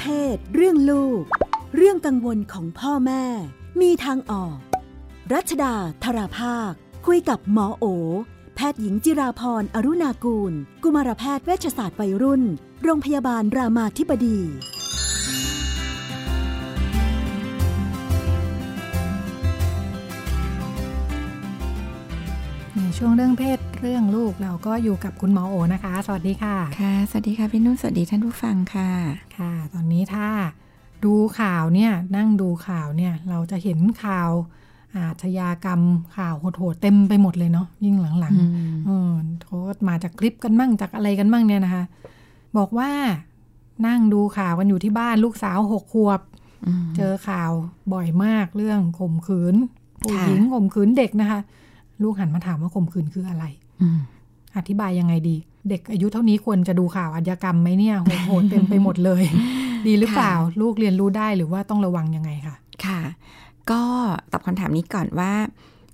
เพศ เรื่องลูก เรื่องกังวลของพ่อแม่ มีทางออก รัชดาธราภาค คุยกับหมอโอ แพทย์หญิงจิราพรอรุณากูล กุมารแพทย์เวชศาสตร์วัยรุ่น โรงพยาบาลรามาธิบดีในช่วงเรื่องเพศ เรื่องลูกเราก็อยู่กับคุณหมอโอนะคะ สวัสดีค่ะค่ะ สวัสดีค่ะพี่นุ่นสวัสดีท่านผู้ฟังค่ะค่ะ ตอนนี้ถ้าดูข่าวเนี่ยนั่งดูข่าวเนี่ยเราจะเห็นข่าวอาชญากรรมข่าวโหดๆเต็มไปหมดเลยเนาะยิ่งหลังอืมๆเออโทษมาจากคลิปกันมั่งจากอะไรกันมั่งเนี่ยนะคะ บอกว่านั่งดูข่าวกันอยู่ที่บ้านลูกสาวหกขวบอืมเจอข่าวบ่อยมากเรื่องข่มขืนผู้ค่ะหญิงข่มขืนเด็กนะคะ ลูกหันมาถามว่าข่มขืนคืออะไร อืมอธิบายยังไงดี เด็กอายุเท่านี้ควรจะดูข่าวอาชญากรรมไหมเนี่ยโหดๆเต็มไปหมดเลย ดีหรือเปล่า ลูกเรียนรู้ได้หรือว่าต้องระวังยังไงคะค่ะ ก็ตอบคำถามนี้ก่อนว่า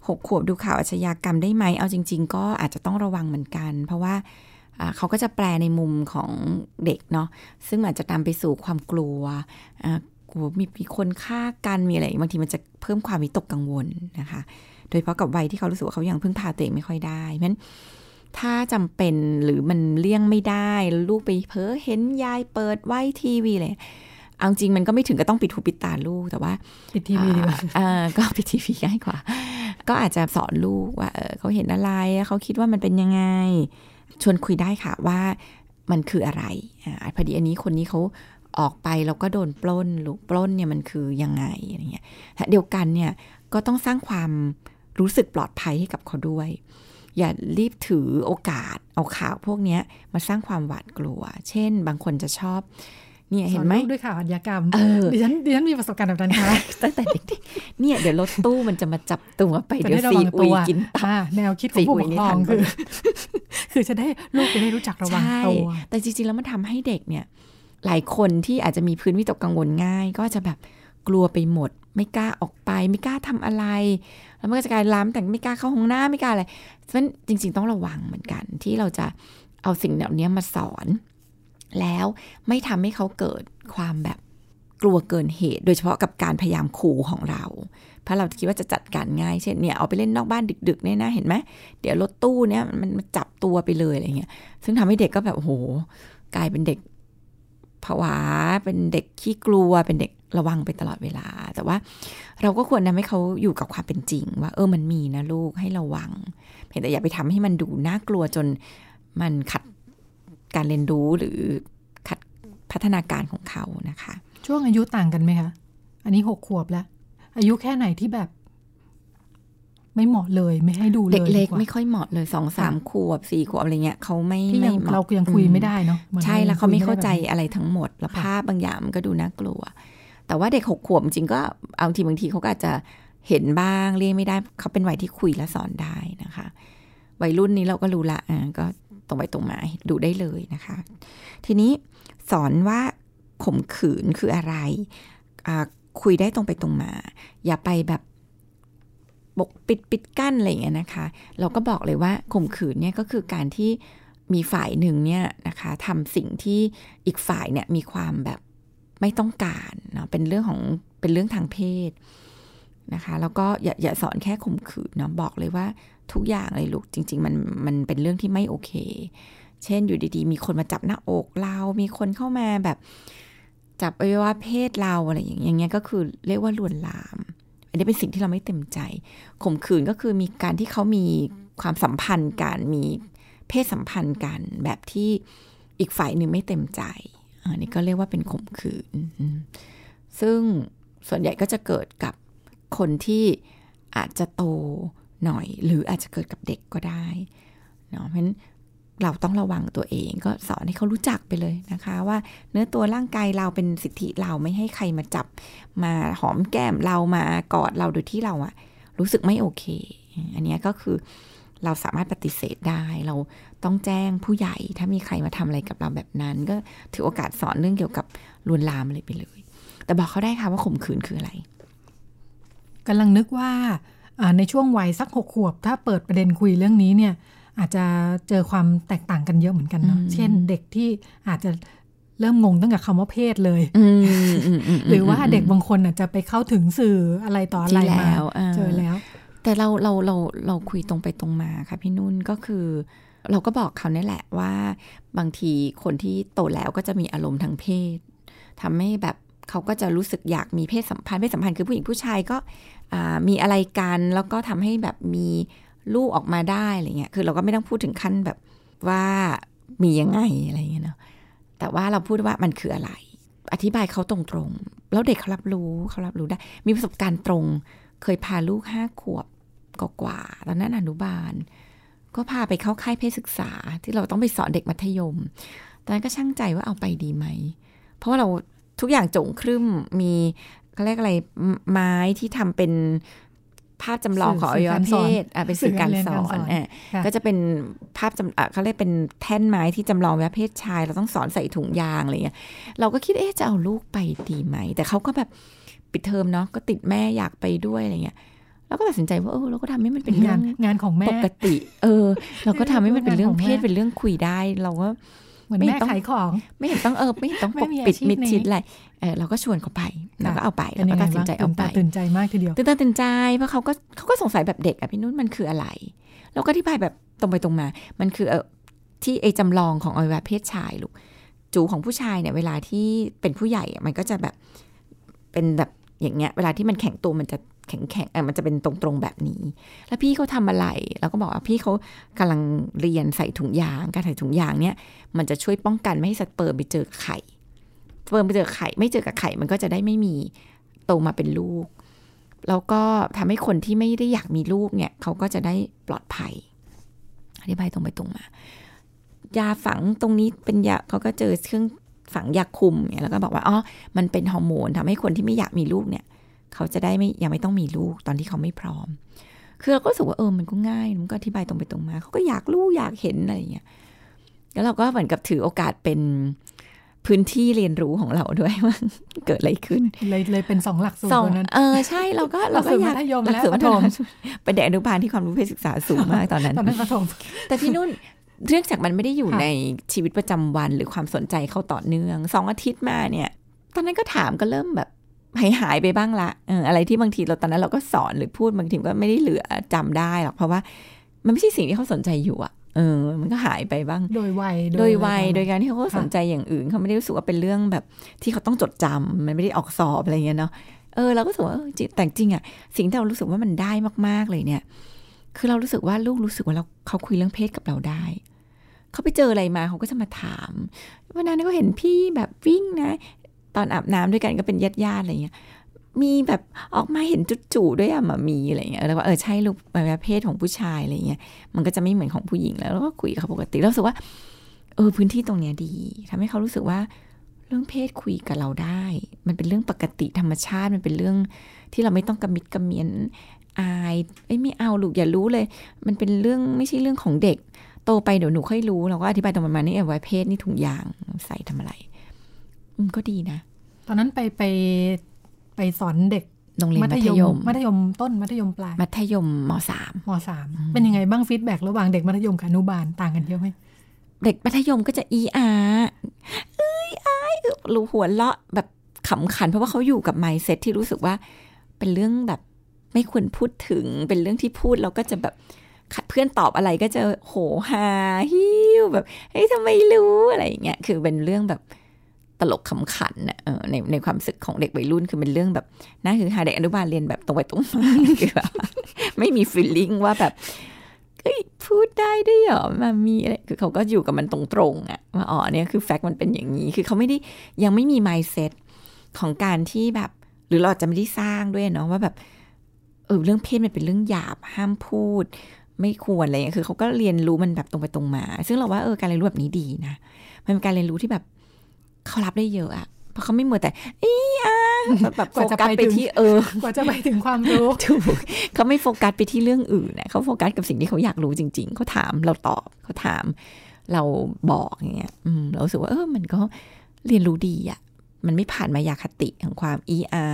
หกขวบดูข่าวอาชญากรรมได้ไหมเอาจริง ๆ ก็อาจจะต้องระวังเหมือนกัน เพราะว่าอ่าเขาก็จะแปลในมุมของเด็กเนาะซึ่งอาจจะนำไปสู่ความกลัวอ่ากลัวมีมีคนฆ่ากันมีอะไรบางทีมันจะเพิ่มความวิตกกังวลนะคะ โดยเฉพาะกับวัยที่เขารู้สึกว่าเขายังพึ่งพาตัวเองไม่ค่อยได้เพราะฉะนั้นถ้าจำเป็นหรือมันเลี่ยงไม่ได้ ลูกไปเพ้อเห็นยายเปิดไว้ทีวีเลยเอาจริงมันก็ไม่ถึงกับต้องปิดหูปิดตาลูกแต่ว่าปิดทีวีดีกว่าอ่าก็ปิดทีวีง่ายกว่า ก็อาจจะสอนลูกว่าเออเขาเห็นอะไรเขาคิดว่ามันเป็นยังไง ชวนคุยได้ค่ะว่ามันคืออะไรอ่าพอดีอันนี้คนนี้เขาออกไปแล้วก็โดนปล้นหรือปล้นเนี่ยมันคือยังไงอะไรเงี้ยแต่เดียวกันเนี่ยก็ต้องสร้างความ รู้สึกปลอดภัยให้กับเขาด้วย อย่ารีบถือโอกาส เอาข่าวพวกเนี้ยมาสร้างความหวาดกลัว เช่น บางคนจะชอบเนี่ยเห็นไหมสอลูกด้วยข่าวอาชญากรรมเออดิฉันดิฉันมีประสบการณ์แบบนั้นค่ะตั้งแต่เด็กๆเนี่ยเดี๋ยวรถตู้มันจะมาจับตัวไปจะเดี๋ยวได้ระซีวังอุตัยวกินตับอ่าแนวคิดขซีองผู้อุปยกนี่ครองทันคือ คือจะได้ลูกจะได้รู้จักระวังใช่ตัวแต่จริงๆแล้วมันทำให้เด็กเนี่ย หลายคนที่อาจจะมีพื้นวิตกกังวลง่าย ก็จะแบบกลัวไปหมด ไม่กล้าออกไปไม่กล้าทำอะไร แล้วมันก็จะกลายล้ำแต่ไม่กล้าเข้าห้องน้ำไม่กล้าอะไรเพราะฉะนั้นจริง ๆ ต้องระวังเหมือนกันที่เราจะเอาสิ่งเหล่านี้มาสอน แล้วไม่ทำให้เขาเกิดความแบบกลัวเกินเหตุ โดยเฉพาะกับการพยายามขู่ของเรา เพราะเราคิดว่าจะจัดการง่าย เช่นเนี่ยเอาไปเล่นนอกบ้านดึกๆเนี่ยนะเห็นไหมเดี๋ยวรถตู้เนี่ยมันมันจับตัวไปเลยอะไรเงี้ย ซึ่งทำให้เด็กก็แบบโอ้โหกลายเป็นเด็กผวาเป็นเด็กขี้กลัวเป็นเด็ก ระวังไปตลอดเวลา แต่ว่าเราก็ควรทำให้เขาอยู่กับความเป็นจริง ว่า เออมันมีนะลูกให้ระวังเพียงแต่อย่าไปทำให้มันดูน่ากลัวจนมันขัดการเรียนรู้หรือขัดพัฒนาการของเขานะคะ ช่วงอายุต่างกันไหมคะ อันนี้หกขวบแล้ว อายุแค่ไหนที่แบบ ไม่เหมาะเลยไม่ให้ดูเลยเด็กเล็กดีว่าไม่ค่อยเหมาะเลยสองสามขวบสี่ขวบอะไรเงี้ยเขาไม่ที่ยังไม่หมะเรายังคุยอืไม่ได้เนาะหอนใช่แล้วเขาไม่เข้าใจคุยด้แบบอะไรทั้งหมดแล้วค่ะภาพบางอย่างมันก็ดูน่ากลัว แต่ว่าเด็กหกขวบจริงก็เอาทีบางทีเขาก็อาจจะเห็นบ้างเรียกไม่ได้เขาเป็นวัยที่คุยและสอนได้นะคะ วัยรุ่นนี้เราก็รู้ละอ่าก็ตรงไปตรงมาดูได้เลยนะคะ ทีนี้สอนว่าข่มขืนคืออะไร คุยได้ตรงไปตรงมา อย่าไปแบบปกปิดปิดกั้นอะไรอย่างเงี้ยนะคะ เราก็บอกเลยว่าข่มขืนเนี่ยก็คือการที่มีฝ่ายหนึ่งเนี่ยนะคะทำสิ่งที่อีกฝ่ายเนี่ยมีความแบบ ไม่ต้องการเนาะเป็นเรื่องของเป็นเรื่องทางเพศนะคะแล้วก็อย่าอย่าสอนแค่ข่มขืนเนาะบอกเลยว่าทุกอย่างเลยลูกจริง ๆ มันมันเป็นเรื่องที่ไม่โอเค เช่นอยู่ดีๆ มีคนมาจับหน้าอกเรามีคนเข้ามาแบบจับอวัยวะเพศเราอะไรอย่างเงี้ยก็คือเรียกว่าลวนลาม อันนี้เป็นสิ่งที่เราไม่เต็มใจข่มขืนก็คือมีการที่เขามีความสัมพันธ์กันมีเพศสัมพันธ์กันแบบที่อีกฝ่ายหนึ่งไม่เต็มใจ อันนี้ก็เรียกว่าเป็นข่มขืน ซึ่งส่วนใหญ่ก็จะเกิดกับคนที่อาจจะโตหน่อย หรืออาจจะเกิดกับเด็กก็ได้เนาะเพราะฉะนั้นเราต้องระวังตัวเองก็สอนให้เขารู้จักไปเลยนะคะ ว่าเนื้อตัวร่างกายเราเป็นสิทธิเราไม่ให้ใครมาจับมาหอมแก้มเรามากอดเราโดยที่เราอะรู้สึกไม่โอเค อันนี้ก็คือ เราสามารถปฏิเสธได้ เราต้องแจ้งผู้ใหญ่ ถ้ามีใครมาทำอะไรกับเราแบบนั้น ก็ถือโอกาสสอนเรื่องเกี่ยวกับลวนลามอะไรไปเลย แต่บอกเขาได้ค่ะว่าข่มขืนคืออะไรกำลังนึกว่าอ่าในช่วงวัยสักหกขวบ ถ้าเปิดประเด็นคุยเรื่องนี้เนี่ยอาจจะเจอความแตกต่างกันเยอะเหมือนกันเนาะอืมเช่นเด็กที่อาจจะเริ่มงงตั้งแต่คำว่าเพศเลยอืมอืมอืมหรือว่าเด็กบางคนอะจะไปเข้าถึงสื่ออะไรต่ออะไรที่มาแล้วอ่าเจอแล้ว แต่เราเราเราเราคุยตรงไปตรงมาค่ะพี่นุ่นก็คือ เราก็บอกเขาเนี่ยแหละว่า บางทีคนที่โตแล้วก็จะมีอารมณ์ทางเพศทำให้แบบเขาก็จะรู้สึกอยากมีเพศสัมพันธ์เพศสัมพันธ์คือผู้หญิงผู้ชายก็มีอะไรกันแล้วก็ทำให้แบบมีลูกออกมาได้อะไรเงี้ยคือเราก็ไม่ต้องพูดถึงขั้นแบบว่ามียังไงอะไรเงี้ยเนาะแต่ว่าเราพูดว่ามันคืออะไร อธิบายเขาตรงๆ แล้วเด็กเขารับรู้เขารับรู้ได้ มีประสบการณ์ตรง เคยพาลูกห้าขวบกว่าๆตอนนั้นอนุบาล ก็พาไปเข้าค่ายเพศศึกษา ที่เราต้องไปสอนเด็กมัธยม ตอนนั้นก็ช่างใจว่าเอาไปดีไหม เพราะว่าเราทุกอย่างจงครึ่มมีเขาเรียกอะไรไม้ที่ทำเป็นภาพจำลองของอสื่วัอยวะการเพสอนศอะเป็นสื่อการสอนสื่อการเรียนการสอนอะค่ะก็จะเป็นภาพจำอะเขาเรียกเป็นแท่นไม้ที่จำลองอวัยวะเพศชาย เราต้องสอนใส่ถุงยางอะไรเงี้ยเราก็คิดเอ๊ะจะเอาลูกไปดีไหม แต่เขาก็แบบ ปิดเทอมเนาะก็ติดแม่อยากไปด้วยอะไรเงี้ยเราก็ตัดสินใจว่าเออเราก็ทำให้มันเป็นเรื่งาอนงงานของแม่ปกติ เออ เราก็ทำให้มันเป็นเรื่องเพศงานของแม่เป็นเรื่องคุยได้ เราก็เหมือนไม่แม่ต้องขายของ ไม่เห็นต้องเออไม่เห็นต้องปไม่กมีปิดอาชีพมิดชิดนี้อะไรเออเราก็ชวนเขาไปแล้วก็เอาไปเป็นแล้วยังไงก็ตัดสินบ้างใจตื่เอานไปตาตื่นใจมากทีเดียวตื่นตาตื่นใจเพราะเขาก็เขาก็สงสัยแบบเด็กอะพี่นุ่นมันคืออะไรแล้วก็อธิบายแบบตรงไปตรงมา มันคือเออที่ไอจำลองของอวัยวะเพศชายลูกจูของผู้ชายเนี่ยเวลาที่เป็นผู้ใหญ่อะมันก็จะแบบเป็นแบบ อย่างเงี้ย เวลาที่มันแข็งตัวมันจะแข็งแข็งเออมันจะเป็นตรงๆแบบนี้ แล้วพี่เขาทำอะไรเราก็บอกว่าพี่เขากำลังเรียนใส่ถุงยาง การใส่ถุงยางเนี่ย มันจะช่วยป้องกันไม่ให้สเปิร์มไปเจอไข่สเปิร์มไปเจอไข่ ไม่เจอกับไข่มันก็จะได้ไม่มีโตมาเป็นลูก แล้วก็ทำให้คนที่ไม่ได้อยากมีลูกเนี่ยเขาก็จะได้ปลอดภัยอธิบายตรงไปตรงมา ยาฝังตรงนี้เป็นยาเขาก็เจอเครื่อง ฝังยาคุมเนี่ยแล้วก็บอกว่าอ๋อมันเป็นฮอร์โมนทำให้คนที่ไม่อยากมีลูกเนี่ย เขาจะได้ไม่ยังไม่ต้องมีลูกตอนที่เขาไม่พร้อม คือเราก็รู้สึกว่าเออมันก็ง่ายมันก็อธิบายตรงไปตรงมา เขาก็อยากรู้อยากเห็นอะไรอย่างเงี้ยแล้วเราก็เหมือนกับถือโอกาสเป็นพื้นที่เรียนรู้ของเราด้วยว่าเกิดอะไรขึ้น เลยเลยเป็นสองหลักสูตรสองวันนั้นเออใช่เราก็หลัเรากก็สูตรอยากมัธยมหลักสูตรและมัธยประถมมเป็นเด็กอนุบาลที่ความรู้เพศศึกษาสูงมากตอนนั้นตอนนั้นประถมแต่พี่นุ่น เรื่องจากมันไม่ได้อยู่ค่ะในชีวิตประจำวันหรือความสนใจเขาต่อเนื่องสองอาทิตย์มาเนี่ย ตอนนั้นก็ถามก็เริ่มแบบหายหายๆไปบ้างละเอออะไรที่บางทีเราตอนนั้นเราก็สอนหรือพูดบางทีก็ไม่ได้เหลือจำได้หรอกเพราะว่ามันไม่ใช่สิ่งที่เขาสนใจอยู่อะเออ มันก็หายไปบ้าง โดยวัย โดยวัยอะไรโดยการที่เขาสนใจอย่างอื่น เขาไม่ได้รู้สึกว่าเป็นเรื่องแบบ ที่เขาต้องจดจำมันไม่ได้ออกสอบอะไรเงี้ยเนาะ เออเราก็รู้สึกว่าเออจริงแต่จริงอะสิ่งที่เรารู้สึกว่ามันได้มาก ๆเลยเนี่ย คือเรารู้สึกว่าลูกรู้สึกว่าเราเขาคุยเรื่องเพศกับเราได้ เขาไปเจออะไรมาเขาก็จะมาถาม วันนั้นก็เห็นพี่แบบวิ่งนะ ตอนอาบน้ำด้วยกันก็เป็นญาติญาติๆอะไรเงี้ยมีแบบออกมาเห็นจุดจู่ด้วยอะมามีอะไรเงี้ยแล้วก็เออใช่ลูกแบบเพศของผู้ชายอะไรเงี้ยมันก็จะไม่เหมือนของผู้หญิงแล้วแล้วก็คุยกับเขาปกติแล้วรู้สึกว่า เออพื้นที่ตรงเนี้ยดีทำให้เขารู้สึกว่าเรื่องเพศคุยกับเราได้ มันเป็นเรื่องปกติธรรมชาติมันเป็นเรื่องที่เราไม่ต้องกระมิดกระเมียนอายเอ้ยไม่เอาลูกอย่ารู้เลย มันเป็นเรื่องไม่ใช่เรื่องของเด็ก โตไปเดี๋ยวหนูค่อยรู้เราก็อธิบายตรงประมาณนี้เอาไว้เพศนี่ถุงยางใส่ทำอะไรอืมก็ดีนะ ตอนนั้นไปไปไปสอนเด็กโรงเรียนมัธยม มัธยมต้นมัธยมปลาย มัธยมมสามมสามเป็นยังไงบ้างฟีดแบ็ระหว่างเด็กมัธยมกับอนุบาลต่างกันเยอะไหมเด็กมัธยมก็จะอีอาเอ้ยอายเออรู้หัวเราะแบบขำขัน เพราะว่าเขาอยู่กับ mindset ที่รู้สึกว่า เป็นเรื่องแบบไม่ควรพูดถึงเป็นเรื่องที่พูดแล้วก็จะแบบขัด เพื่อนตอบอะไรก็จะโห่ฮาฮิ้วแบบเฮ้ยทำไมรู้อะไรอย่างเงี้ยคือเป็นเรื่องแบบตลกขำขันน่ะในในความรู้สึกของเด็กวัยรุ่นคือเป็นเรื่องแบบน่าคือหาเด็กอนุบาลเรียนแบบตรงไปตรงมาคือแบบไม่มี feeling ว่าแบบเฮ้ยพูดได้ด้วยเหรอมามีอะไรคือเขาก็อยู่กับมันตรงๆอะว่าอ๋อเนี่ยคือแฟกต์มันเป็นอย่างนี้ คือเขาไม่ได้ยังไม่มี mindset ของการที่แบบ หรือเราจะไม่ได้สร้างด้วยเนาะว่าแบบเออเรื่องเพศมันเป็นเรื่องหยาบห้ามพูด ไม่ควรอะไรเงี้ยคือเขาก็เรียนรู้มันแบบตรงไปตรงมา ซึ่งเราว่าเออการเรียนรู้แบบนี้ดีนะ มันเป็นการเรียนรู้ที่แบบเขารับได้เยอะอะเพราะเขาไม่มัวแต่อีอาแบบโฟกัสไปที่เออกว่าจะไปถึงความรู้ถูกเขาไม่โฟกัสไปที่เรื่องอื่นนะเขาโฟกัสกับสิ่งที่เขาอยากรู้จริง ๆเขาถามเราตอบเขาถาม เราบอกอย่างเงี้ยอืมเรารู้สึกว่าเออมันก็เรียนรู้ดีอะ่ะมันไม่ผ่านมายาคติของความอีอา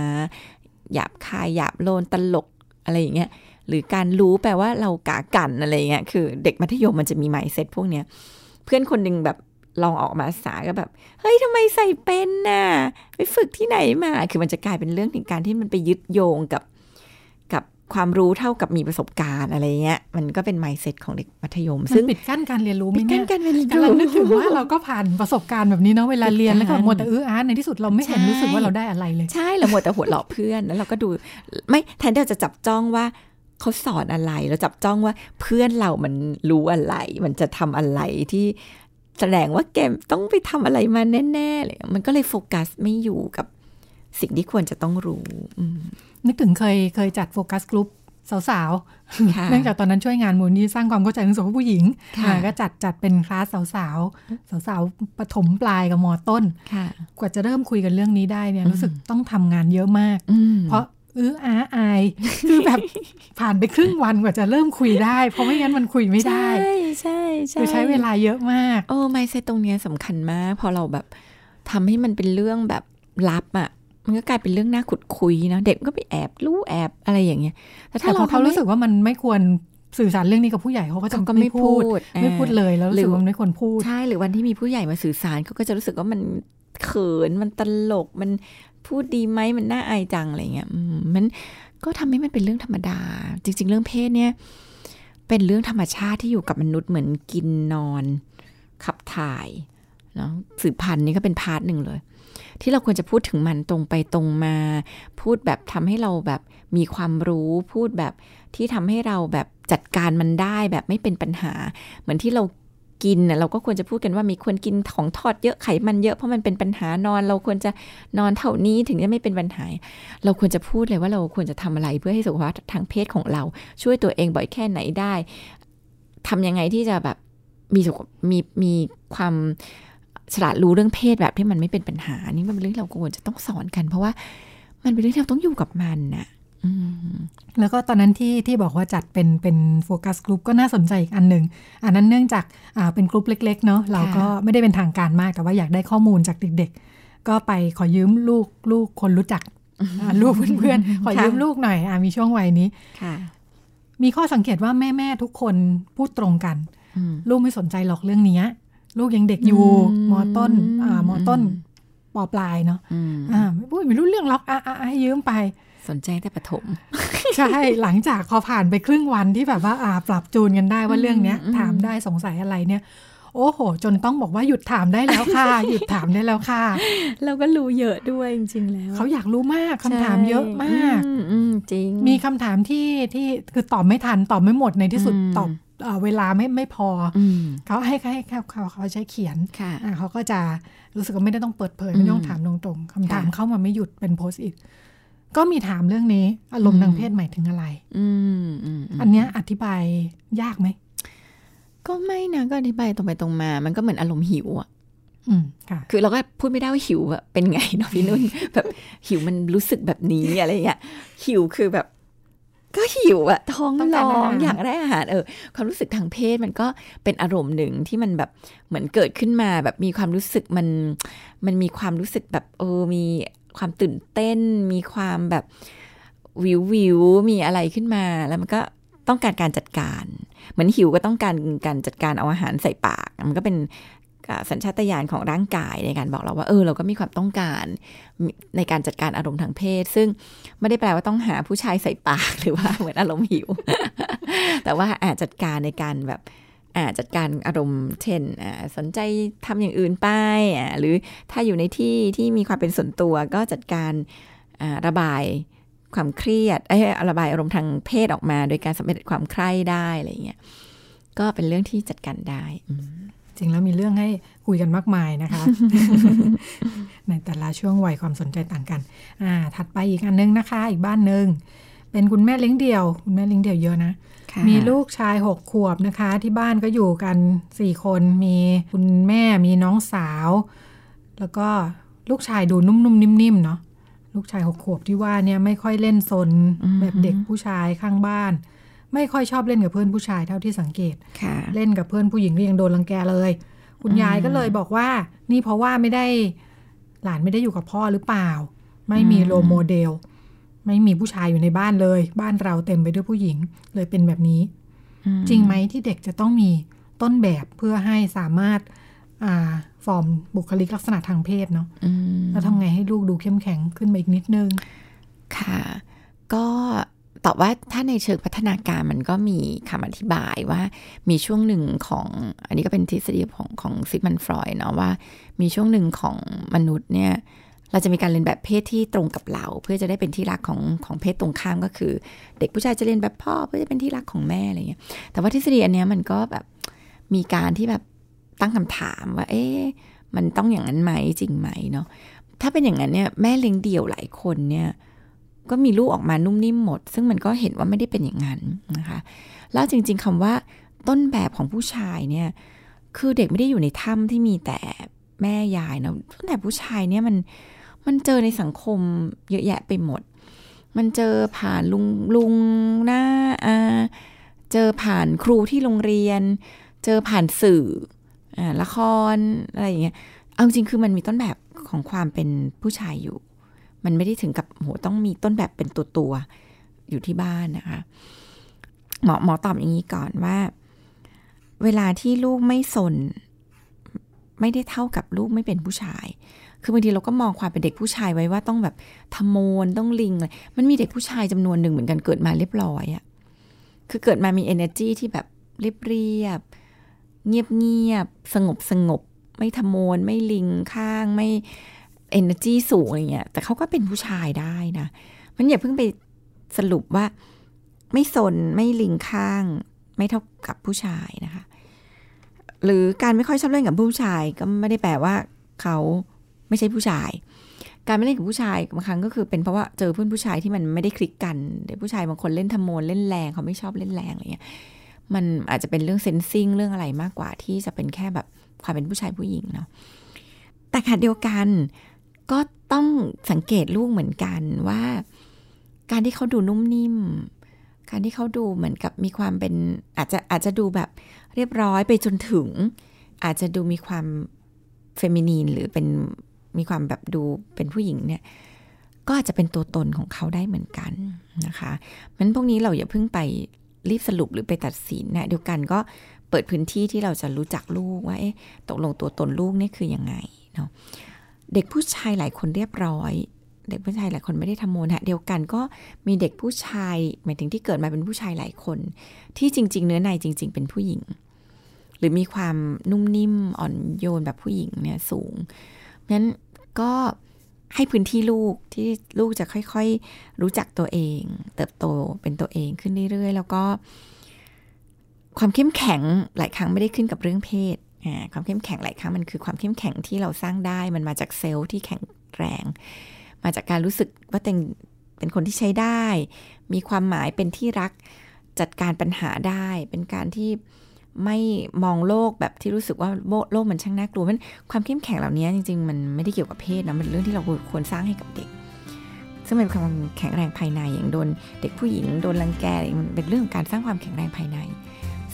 หยาบคายหยาบโลนตลกอะไรอย่างเงี้ย หรือการรู้แปลว่าเรากากันอะไรเงี้ยคือ เด็กมัธยมมันจะมีไมเซ็ตพวกเนี้ยเพื่อนคนหนึ่งแบบลองออกมาสาก็แบบเฮ้ยทำไมใส่เป็นน่ะไปฝึกที่ไหนมาคือมันจะกลายเป็นเรื่องถึงการที่มันไปยึดโยงกับกับความรู้เท่ากับมีประสบการณ์อะไรเงี้ยมันก็เป็น mindset ของเด็กมัธยมมันซึ่งปิดกั้นการเรียนรู้ไหมปิดเนี่กั้ยนการเรียนรู้กำลังนึกถึงว่าเราก็ผ่านประสบการณ์แบบนี้เนาะเวลาเรียนแล้วก็ปิดกั้นมัวแต่อื้ออาร์ในที่สุดเราไม่เห็นใช่รู้สึกว่าเราได้อะไรเลย ใช่เราหมดแต่หัวเราะเพื่อนแล้วเราก็ดูไม่แทนที่เราจะจับจ้องว่า เขาสอนอะไรเราจับจ้องว่าเพื่อนเรามันรู้อะไร มันจะทำอะไรที่แสดงว่าแกต้องไปทำอะไรมาแน่ๆเลยมันก็เลยโฟกัสไม่อยู่กับสิ่งที่ควรจะต้องรู้อืมนึกถึงเคยเคยจัดโฟกัสกลุ่มสาวค่ะๆเนื่องจากตอนนั้นช่วยงานมูลนิธิสร้างความเข้าใจของสังคมผู้หญิงค่ะอ่าก็จัดจัดเป็นคลาสสาวๆ สาวๆปฐมปลายกับมอต้นค่ะกว่าจะเริ่มคุยกันเรื่องนี้ได้เนี่ยอืมรู้สึกต้องทำงานเยอะมากอืมเพราะ อื้ออาอาย คือแบบผ่านไปครึ่งวันกว่าจะเริ่มคุยได้ เพราะไม่งั้นมันคุยไม่ได้ ใช่ใช่ใช่คือใช้เวลาเยอะมากโอ้ไมเซตตรงเนี้ยสำคัญมาก พอเราแบบทำให้มันเป็นเรื่องแบบลับอะ่ะมันก็กลายเป็นเรื่องน่าขุดคุยนะเด็กก็ไปแอบรู้แอบอะไรอย่างเงี้ยแต่ถ้าแต่พเราอเขาทำให้รู้สึกว่ามันไม่ควรสื่อสารเรื่องนี้กับผู้ใหญ่เขาก็จะเขาก็ไม่พูด ไม่พูดอ่าเลยแล้วรู้สึกว่ามันไม่ควรพูดใช่หรือวันที่มีผู้ใหญ่มาสื่อสารเขาก็จะรู้สึกว่ามันเขินมันตลกมัน พูดดีไหมมันน่าอายจังอะไรเงี้ยมันก็ทำให้มันเป็นเรื่องธรรมดา จริง ๆ เรื่องเพศเนี่ย เป็นเรื่องธรรมชาติที่อยู่กับมนุษย์เหมือนกินนอน ขับถ่ายเนาะสืบพันธุ์นี่ก็เป็นพาร์ทหนึ่งเลย ที่เราควรจะพูดถึงมันตรงไปตรงมา พูดแบบทำให้เราแบบมีความรู้พูดแบบที่ทำให้เราแบบจัดการมันได้แบบไม่เป็นปัญหา เหมือนที่เรา กินนะเราก็ควรจะพูดกันว่ามีควรกินของทอดเยอะไขมันเยอะเพราะมันเป็นปัญหานอน เราควรจะนอนเท่านี้ถึงจะไม่เป็นปัญหา เราควรจะพูดเลยว่าเราควรจะทำอะไรเพื่อให้สุขภาพทางเพศของเรา ช่วยตัวเองบ่อยแค่ไหนได้ทำยังไงที่จะแบบมีสุขมีมีความฉลาดรู้เรื่องเพศแบบที่มันไม่เป็นปัญหานี่มันเป็นเรื่องเราควรจะต้องสอนกัน เพราะว่ามันเป็นเรื่องที่เราต้องอยู่กับมันน่ะ แล้วก็ตอนนั้นที่ที่บอกว่าจัดเป็นเป็นโฟกัสกลุ่มก็น่าสนใจอีกอันหนึ่งอันนั้นเนื่องจากอ่าเป็นกลุ่มเล็ก ๆ เนาะเราก็ไม่ได้เป็นทางการมากแต่ว่าอยากได้ข้อมูลจากเด็ก ๆ ก็ไปขอยืมลูกลูกคนรู้จักอ่าลูกเพื่อนๆ ขอยืมลูกหน่อยอ่ามีช่วงวัยนี้ค่ะมีข้อสังเกตว่าแม่ ๆ ทุกคนพูดตรงกันอืมลูกไม่สนใจหรอกเรื่องเนี้ยลูกยังเด็กอยู่อืมมอต้นอ่ามอต้นอืมปอปลายเนาะอืมอ่าไม่พูดไม่รู้เรื่องหรอกอ่าอ่าให้ยืมไป สนใจแต่ปฐมใช่หลังจากพอผ่านไปครึ่งวันที่แบบว่าอ่าปรับจูนกันได้ว่าเรื่องเนี้ยอืมถามได้สงสัยอะไรเนี่ย โอ้โห จนต้องบอกว่าหยุดถามได้แล้วค่ะ หยุดถามได้แล้วค่ะ เราก็รู้เยอะด้วยจริง ๆ แล้ว เขาอยากรู้มากคำถามเยอะมากอืมอืมจริง มีคำถามที่ที่คือตอบไม่ทันตอบไม่หมดในที่สุดอืมตอบเอ่อเวลาไม่ไม่พอออืมเขาให้ให้เขาเขาเขาใช้เขียนค่ะอ่าเขาก็จะรู้สึกว่าไม่ได้ต้องเปิดเผยไม่ต้องถามตรงๆคำถามค่ะเข้ามาไม่หยุดเป็นโพสต์อิท ก็มีถามเรื่องนี้ อารมณ์ทางเพศหมายถึงอะไร อืมอืมมอันเนี้ยอธิบายยากไหม ก็ไม่นะก็อธิบายตรงไปตรงมา มันก็เหมือนอารมณ์หิวอะอืมค่ะคือเราก็พูดไม่ได้ว่าหิวอะเป็นไงเนาะพี่นุ่นแบบหิวมันรู้สึกแบบนี้อะไรเงี้ยหิวคือแบบ ก็หิวอะท้องต้องร้การออางหารอยากได้อาหารเออความรู้สึกทางเพศมันก็เป็นอารมณ์หนึ่งที่มันแบบเหมือนเกิดขึ้นมาแบบมีความรู้สึกมัน มันมีความรู้สึกแบบเออมี ความตื่นเต้น มีความแบบวิววิวมีอะไรขึ้นมา แล้วมันก็ต้องการการจัดการ เหมือนหิวก็ต้องการการจัดการเอาอาหารใส่ปาก มันก็เป็นสัญชาตญาณของร่างกายในการบอกเราว่า เออ เราก็มีความต้องการในการจัดการอารมณ์ทางเพศ ซึ่งไม่ได้แปลว่าต้องหาผู้ชายใส่ปากหรือว่าเหมือนอารมณ์หิว แต่ว่าอาจจัดการในการแบบ จัดการอารมณ์เช่นอ่าสนใจทำอย่างอื่นไปอ่าหรือถ้าอยู่ในที่ที่มีความเป็นส่วนตัวก็จัดการอ่าระบายความเครียดเอ้ยระบายอารมณ์ทางเพศออกมา โดยการสำเร็จความใคร่ได้อะไรอย่างเงี้ยก็เป็นเรื่องที่จัดการได้อืมจริงแล้วมีเรื่องให้คุยกันมากมายนะคะ ในแต่ละช่วงวัยความสนใจต่างกัน อ่า ถัดไปอีกอันนึงนะคะ อีกบ้านหนึ่ง เป็นคุณแม่เลี้ยงเดี่ยว คุณแม่เลี้ยงเดี่ยวเยอะนะค่ะมีลูกชายหกขวบนะคะ ที่บ้านก็อยู่กันสี่คน มีคุณแม่ มีน้องสาว แล้วก็ลูกชายดูนุ่มๆนิ่มๆเนาะ ลูกชายหกขวบที่ว่าเนี่ยไม่ค่อยเล่นซนแบบเด็กผู้ชายข้างบ้าน ไม่ค่อยชอบเล่นกับเพื่อนผู้ชายเท่าที่สังเกตค่ะเล่นกับเพื่อนผู้หญิงก็ยังโดนรังแกเลย คุณยายก็เลยบอกว่า นี่เพราะว่าไม่ได้หลานไม่ได้อยู่กับพ่อหรือเปล่า ไม่มี role model ไม่มีผู้ชายอยู่ในบ้านเลย บ้านเราเต็มไปด้วยผู้หญิงเลยเป็นแบบนี้ จริงไหมที่เด็กจะต้องมีต้นแบบเพื่อให้สามารถอ่าฟอร์มบุคลิกลักษณะทางเพศเนาะอืมแล้วทำไงให้ลูกดูเข้มแข็งขึ้นมาอีกนิดนึง ค่ะ ก็ตอบว่าถ้าในเชิงพัฒนาการมันก็มีคำอธิบายว่ามีช่วงหนึ่งของ อันนี้ก็เป็นทฤษฎีของของซิกมันฟรอยด์เนาะว่า มีช่วงหนึ่งของมนุษย์เนี่ย เราจะมีการเรียนแบบเพศที่ตรงกับเรา เพื่อจะได้เป็นที่รักของของเพศตรงข้ามก็คือ เด็กผู้ชายจะเรียนแบบพ่อเพื่อจะเป็นที่รักของแม่อะไรเงี้ยแต่ว่าทฤษฎีอันเนี้ยมันก็แบบมีการที่แบบตั้งคำถามว่า เอ๊ะมันต้องอย่างนั้นไหมจริงไหมเนาะถ้าเป็นอย่างนั้นเนี่ยแม่เลี้ยงเดี่ยวหลายคนเนี่ยก็มีลูกออกมานุ่มนิ่มหมด ซึ่งมันก็เห็นว่าไม่ได้เป็นอย่างนั้นนะคะแล้วจริง ๆคำว่าต้นแบบของผู้ชายเนี่ยคือเด็กไม่ได้อยู่ในถ้ำที่มีแต่แม่ยายเนาะต้นแบบผู้ชายเนี่ยมัน มันเจอในสังคมเยอะแยะไปหมด มันเจอผ่านลุงลุงหน้าอาเจอผ่านครูที่โรงเรียน เจอผ่านสื่ออ่าละครอะไรอย่างเงี้ย เอาจริงคือมันมีต้นแบบของความเป็นผู้ชายอยู่ มันไม่ได้ถึงกับโหต้องมีต้นแบบเป็นตัวตัวๆอยู่ที่บ้านนะคะ หมอหมอตอบอย่างนี้ก่อนว่า เวลาที่ลูกไม่สน ไม่ได้เท่ากับลูกไม่เป็นผู้ชาย คือบางทีเราก็มองความเป็นเด็กผู้ชายไว้ว่าต้องแบบทำโมนต้องลิงเลยมันมีเด็กผู้ชายจำนวนหนึ่งเหมือนกันเกิดมาเรียบร้อยอะคือเกิดมามี energy ที่แบบเรียบเรียบ เงียบเงียบสงบสงบ ไม่ทำโมนไม่ลิงข้างไม่ energy สูงอะไรเงี้ยแต่เขาก็เป็นผู้ชายได้นะมันอย่าเพิ่งไปสรุปว่า ไม่สนไม่ลิงข้าง ไม่เท่ากับผู้ชายนะคะ หรือการไม่ค่อยชอบเล่นกับผู้ชายก็ไม่ได้แปลว่าเขา ไม่ใช่ผู้ชาย การไม่เล่นกับผู้ชายบางครั้งก็คือเป็นเพราะว่าเจอเพื่อนผู้ชายที่มันไม่ได้คลิกกันเด็กผู้ชายบางคนเล่นทำโมนเล่นแรงเขาไม่ชอบเล่นแรงอะไรเงี้ยมันอาจจะเป็นเรื่องเซนซิงเรื่องอะไรมากกว่าที่จะเป็นแค่แบบความเป็นผู้ชายผู้หญิงเนาะแต่ขณะเดียวกันก็ต้องสังเกตลูกเหมือนกันว่า การที่เขาดูนุ่มนิ่ม การที่เขาดูเหมือนกับมีความเป็นอาจจะอาจจะดูแบบเรียบร้อยไปจนถึง อาจจะดูมีความเฟมินีนหรือเป็น มีความแบบดูเป็นผู้หญิงเนี่ยก็อาจจะเป็นตัวตนของเขาได้เหมือนกันนะคะมันพวกนี้เราอย่าเพิ่งไปรีบสรุปหรือไปตัดสินนะเดียวกันก็เปิดพื้นที่ที่เราจะรู้จักลูกว่าเอ๊ะตกลงตัวตนลูกนี่คือยังไงเนาะเด็กผู้ชายหลายคนเรียบร้อย เด็กผู้ชายหลายคนไม่ได้ทำโมนะเดียวกันก็มีเด็กผู้ชายหมายถึงที่เกิดมาเป็นผู้ชายหลายคน ที่จริง ๆ เนื้อในจริง ๆ เป็นผู้หญิง หรือมีความนุ่มนิ่มอ่อนโยนแบบผู้หญิงเนี่ยสูงงั้น ก็ให้พื้นที่ลูกที่ลูกจะค่อยๆ รู้จักตัวเอง เติบโตเป็นตัวเองขึ้นเรื่อยๆ แล้วก็ ความเข้มแข็งหลายครั้งไม่ได้ขึ้นกับเรื่องเพศอ่าความเข้มแข็งหลายครั้งมันคือความเข้มแข็งที่เราสร้างได้ มันมาจากเซลล์ที่แข็งแรง มาจากการรู้สึกว่าเป็นเป็นคนที่ใช้ได้ มีความหมายเป็นที่รักจัดการปัญหาได้ เป็นการที่ ไม่มองโลกแบบที่รู้สึกว่าโลกมันช่างน่ากลัวมันความเข้มแข็งเหล่านี้จริง ๆ มันไม่ได้เกี่ยวกับเพศนะมันเป็นเรื่องที่เราควรสร้างให้กับเด็ก ซึ่งเป็นความแข็งแรงภายในอย่างโดนเด็กผู้หญิงโดนรังแกอะไรมันเป็นเรื่องของการสร้างความแข็งแรงภายใน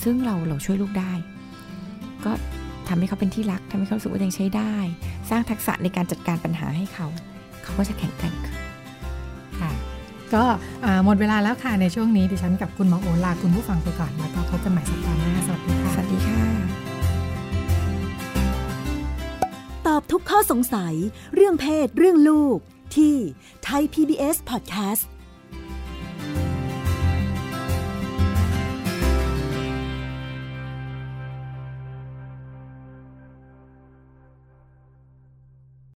ซึ่งเราเราช่วยลูกได้ ก็ทำให้เขาเป็นที่รักทำให้เขารู้สึกว่ายังใช้ได้ สร้างทักษะในการจัดการปัญหาให้เขา เขาก็จะแข็งแกร่งขึ้น ก็อ่าหมดเวลาแล้วค่ะในช่วงนี้ดิฉันกับคุณหมอโอลาคุณผู้ฟังไปก่อนแล้วก็พบกันใหม่สัปดาห์หน้าสวัสดีค่ะสวัสดีค่ะ ตอบทุกข้อสงสัย เรื่องเพศ เรื่องลูก ที่ Thai PBS Podcast